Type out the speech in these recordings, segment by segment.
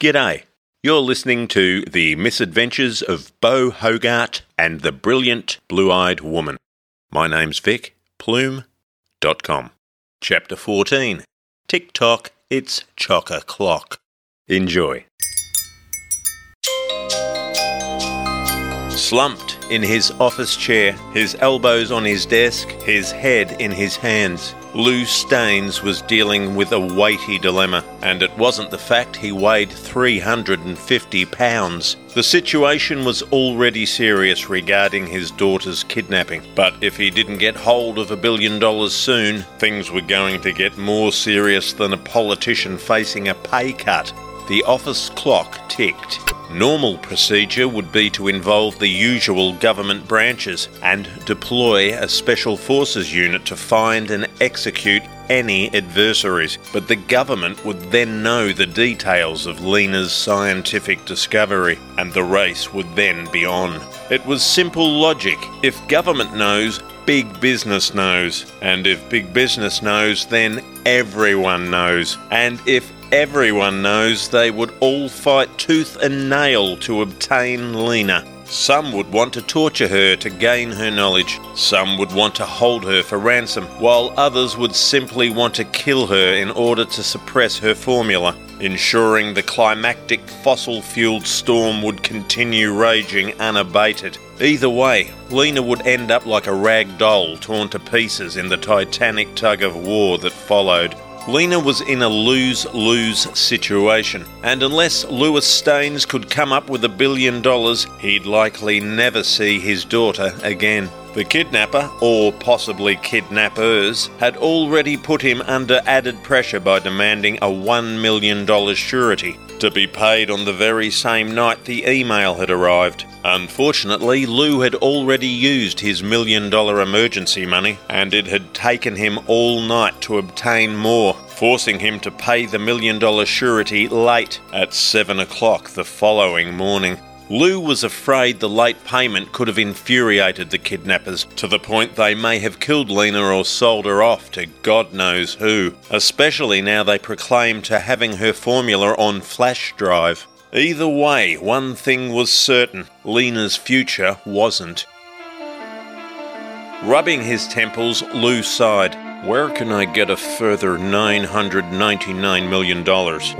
G'day. You're listening to The Misadventures of Bo Hogart and the Brilliant Blue Eyed Woman. My name's Vic, plume.com. Chapter 14 Tick Tock, It's Chock o'clock. Enjoy. Slumped in his office chair, his elbows on his desk, his head in his hands, Lou Stains was dealing with a weighty dilemma, and it wasn't the fact he weighed 350 pounds. The situation was already serious regarding his daughter's kidnapping, but if he didn't get hold of a billion dollars soon, things were going to get more serious than a politician facing a pay cut. The office clock Normal procedure would be to involve the usual government branches and deploy a special forces unit to find and execute any adversaries, but the government would then know the details of Lena's scientific discovery, and the race would then be on. It was simple logic. If government knows, big business knows. And if big business knows, then everyone knows. And if everyone knows, they would all fight tooth and nail to obtain Lena. Some would want to torture her to gain her knowledge. Some would want to hold her for ransom, while others would simply want to kill her in order to suppress her formula, ensuring the climactic fossil fueled storm would continue raging unabated. Either way, Lena would end up like a rag doll torn to pieces in the titanic tug of war that followed. Lena was in a lose lose situation, and unless Louis Stains could come up with a billion dollars, he'd likely never see his daughter again. The kidnapper, or possibly kidnappers, had already put him under added pressure by demanding a $1 million surety to be paid on the very same night the email had arrived. Unfortunately, Lou had already used his million dollar emergency money, and it had taken him all night to obtain more, forcing him to pay the million dollar surety late at 7 o'clock the following morning. Lou was afraid the late payment could have infuriated the kidnappers to the point they may have killed Lena or sold her off to God knows who, especially now they proclaimed to having her formula on flash drive. Either way, one thing was certain Lena's future wasn't. Rubbing his temples, Lou sighed. Where can I get a further $999 million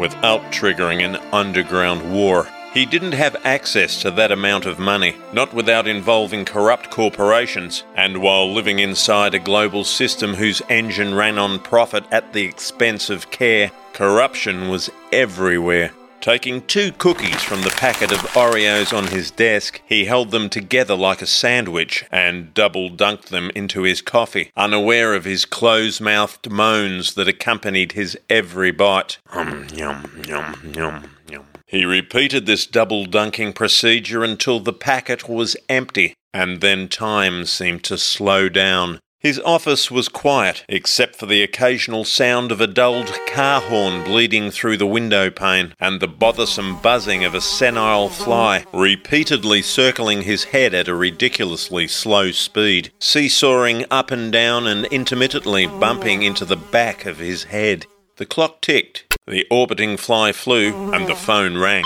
without triggering an underground war? He didn't have access to that amount of money, not without involving corrupt corporations, and while living inside a global system whose engine ran on profit at the expense of care, corruption was everywhere. Taking two cookies from the packet of Oreos on his desk, he held them together like a sandwich and double dunked them into his coffee, unaware of his close mouthed moans that accompanied his every bite. Hum, yum, yum, yum, yum. He repeated this double dunking procedure until the packet was empty, and then time seemed to slow down. His office was quiet, except for the occasional sound of a dulled car horn bleeding through the window pane, and the bothersome buzzing of a senile fly, repeatedly circling his head at a ridiculously slow speed, seesawing up and down and intermittently bumping into the back of his head. The clock ticked, the orbiting fly flew, and the phone rang.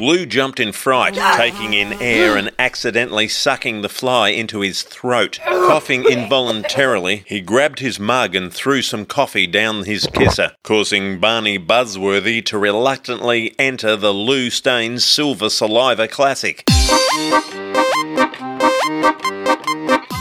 Lou jumped in fright, taking in air and accidentally sucking the fly into his throat. Coughing involuntarily, he grabbed his mug and threw some coffee down his kisser, causing Barney Buzzworthy to reluctantly enter the Lou Stains Silver Saliva Classic.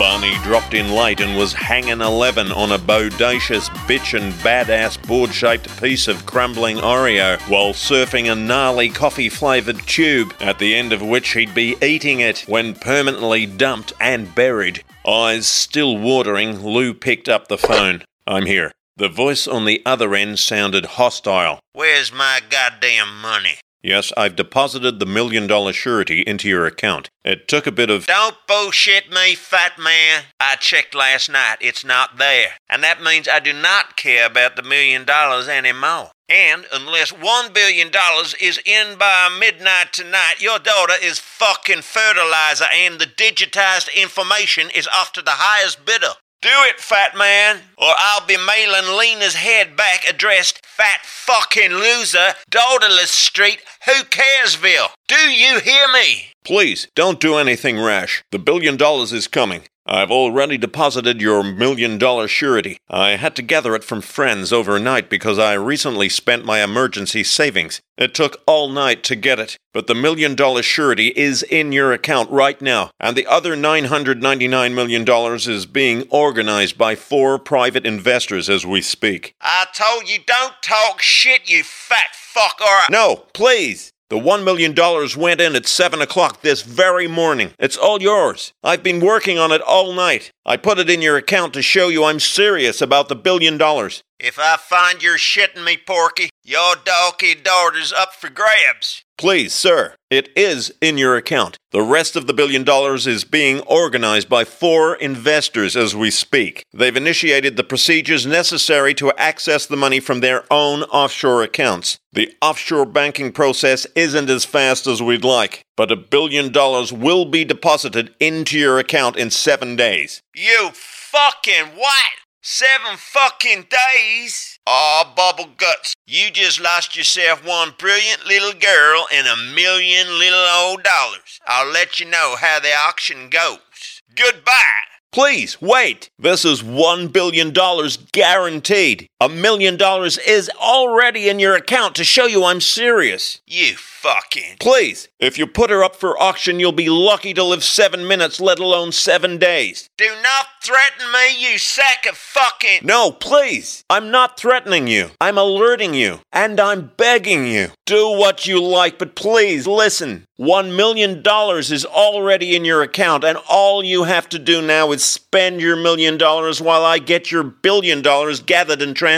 Barney dropped in late and was hanging 11 on a bodacious, bitch and badass board shaped piece of crumbling Oreo while surfing a gnarly coffee flavoured tube, at the end of which he'd be eating it when permanently dumped and buried. Eyes still watering, Lou picked up the phone. I'm here. The voice on the other end sounded hostile. Where's my goddamn money? Yes, I've deposited the million dollar surety into your account. It took a bit of. Don't bullshit me, fat man. I checked last night. It's not there. And that means I do not care about the million dollars anymore. And unless one billion dollars is in by midnight tonight, your daughter is fucking fertilizer and the digitized information is off to the highest bidder. Do it, fat man, or I'll be mailing Lena's head back addressed Fat Fucking Loser, Daughterless Street, Who Caresville. Do you hear me? Please, don't do anything rash. The billion dollars is coming. I've already deposited your million dollar surety. I had to gather it from friends overnight because I recently spent my emergency savings. It took all night to get it, but the million dollar surety is in your account right now, and the other $999 million is being organized by four private investors as we speak. I told you don't talk shit, you fat fuck, or No, please! The $1 million went in at 7 o'clock this very morning. It's all yours. I've been working on it all night. I put it in your account to show you I'm serious about the billion dollars. If I find you're shitting me, Porky, your doggy daughter's up for grabs. Please, sir, it is in your account. The rest of the billion dollars is being organized by four investors as we speak. They've initiated the procedures necessary to access the money from their own offshore accounts. The offshore banking process isn't as fast as we'd like, but a billion dollars will be deposited into your account in seven days. You fucking what? Seven fucking days? Aw, bubble guts. You just lost yourself one brilliant little girl and a million little old dollars. I'll let you know how the auction goes. Goodbye. Please, wait! This is $1 billion guaranteed. A million dollars is already in your account to show you I'm serious. You fucking. Please, if you put her up for auction, you'll be lucky to live seven minutes, let alone seven days. Do not threaten me, you sack of fucking. No, please! I'm not threatening you. I'm alerting you. And I'm begging you. Do what you like, but please listen. One million dollars is already in your account, and all you have to do now is spend your million dollars while I get your billion dollars gathered and transferred.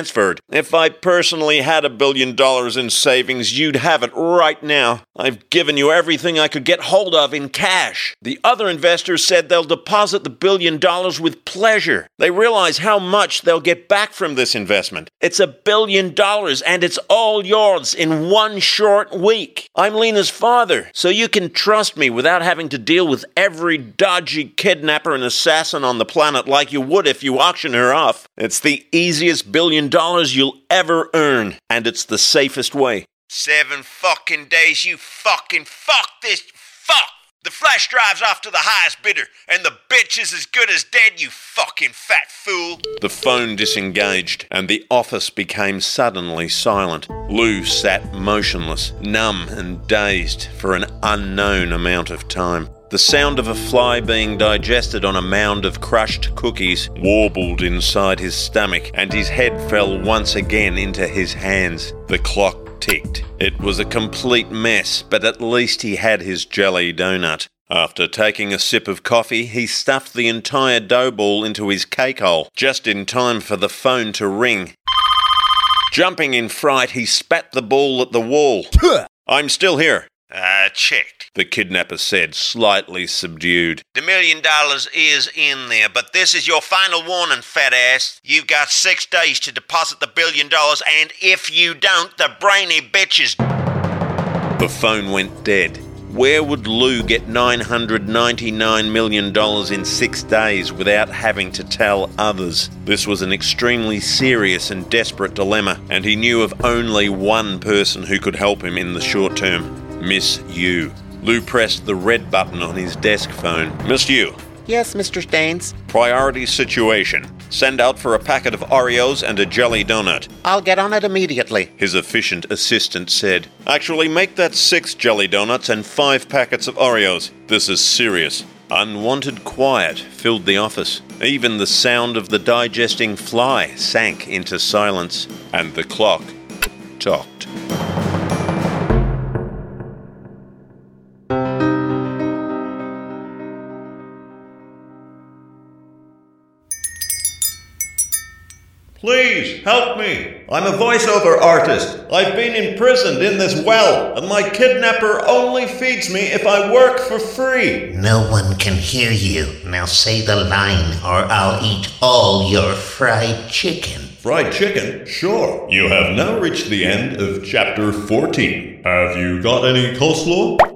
If I personally had a billion dollars in savings, you'd have it right now. I've given you everything I could get hold of in cash. The other investors said they'll deposit the billion dollars with pleasure. They realize how much they'll get back from this investment. It's a billion dollars, and it's all yours in one short week. I'm Lena's father, so you can trust me without having to deal with every dodgy kidnapper and assassin on the planet like you would if you auction her off. It's the easiest billion dollars you'll ever earn, and it's the safest way. Seven fucking days, you fucking fuck this fuck. The flash drive's off to the highest bidder, and the bitch is as good as dead, you fucking fat fool. The phone disengaged, and the office became suddenly silent. Lou sat motionless, numb and dazed for an unknown amount of time. The sound of a fly being digested on a mound of crushed cookies warbled inside his stomach, and his head fell once again into his hands. The clock ticked. It was a complete mess, but at least he had his jelly donut. After taking a sip of coffee, he stuffed the entire dough ball into his cake hole, just in time for the phone to ring. Jumping in fright, he spat the ball at the wall. I'm still here, uh, I checked. The kidnapper said, slightly subdued. The million dollars is in there, but this is your final warning, fat ass. You've got six days to deposit the billion dollars, and if you don't, the brainy bitches. The phone went dead. Where would Lou get $999 million in six days without having to tell others? This was an extremely serious and desperate dilemma, and he knew of only one person who could help him in the short term Miss Yu. Lou pressed the red button on his desk phone. Miss Yu. Yes, Mr. Stains. priority situation. Send out for a packet of Oreos and a jelly donut. I'll get on it immediately. His efficient assistant said. Actually, make that six jelly donuts and five packets of Oreos. This is serious. Unwanted quiet filled the office. Even the sound of the digesting fly sank into silence, and the clock tocked. Please help me. I'm a voiceover artist. I've been imprisoned in this well, and my kidnapper only feeds me if I work for free. No one can hear you. Now say the line, or I'll eat all your fried chicken. Fried chicken? Sure. You have now reached the end of chapter 14. Have you got any coleslaw?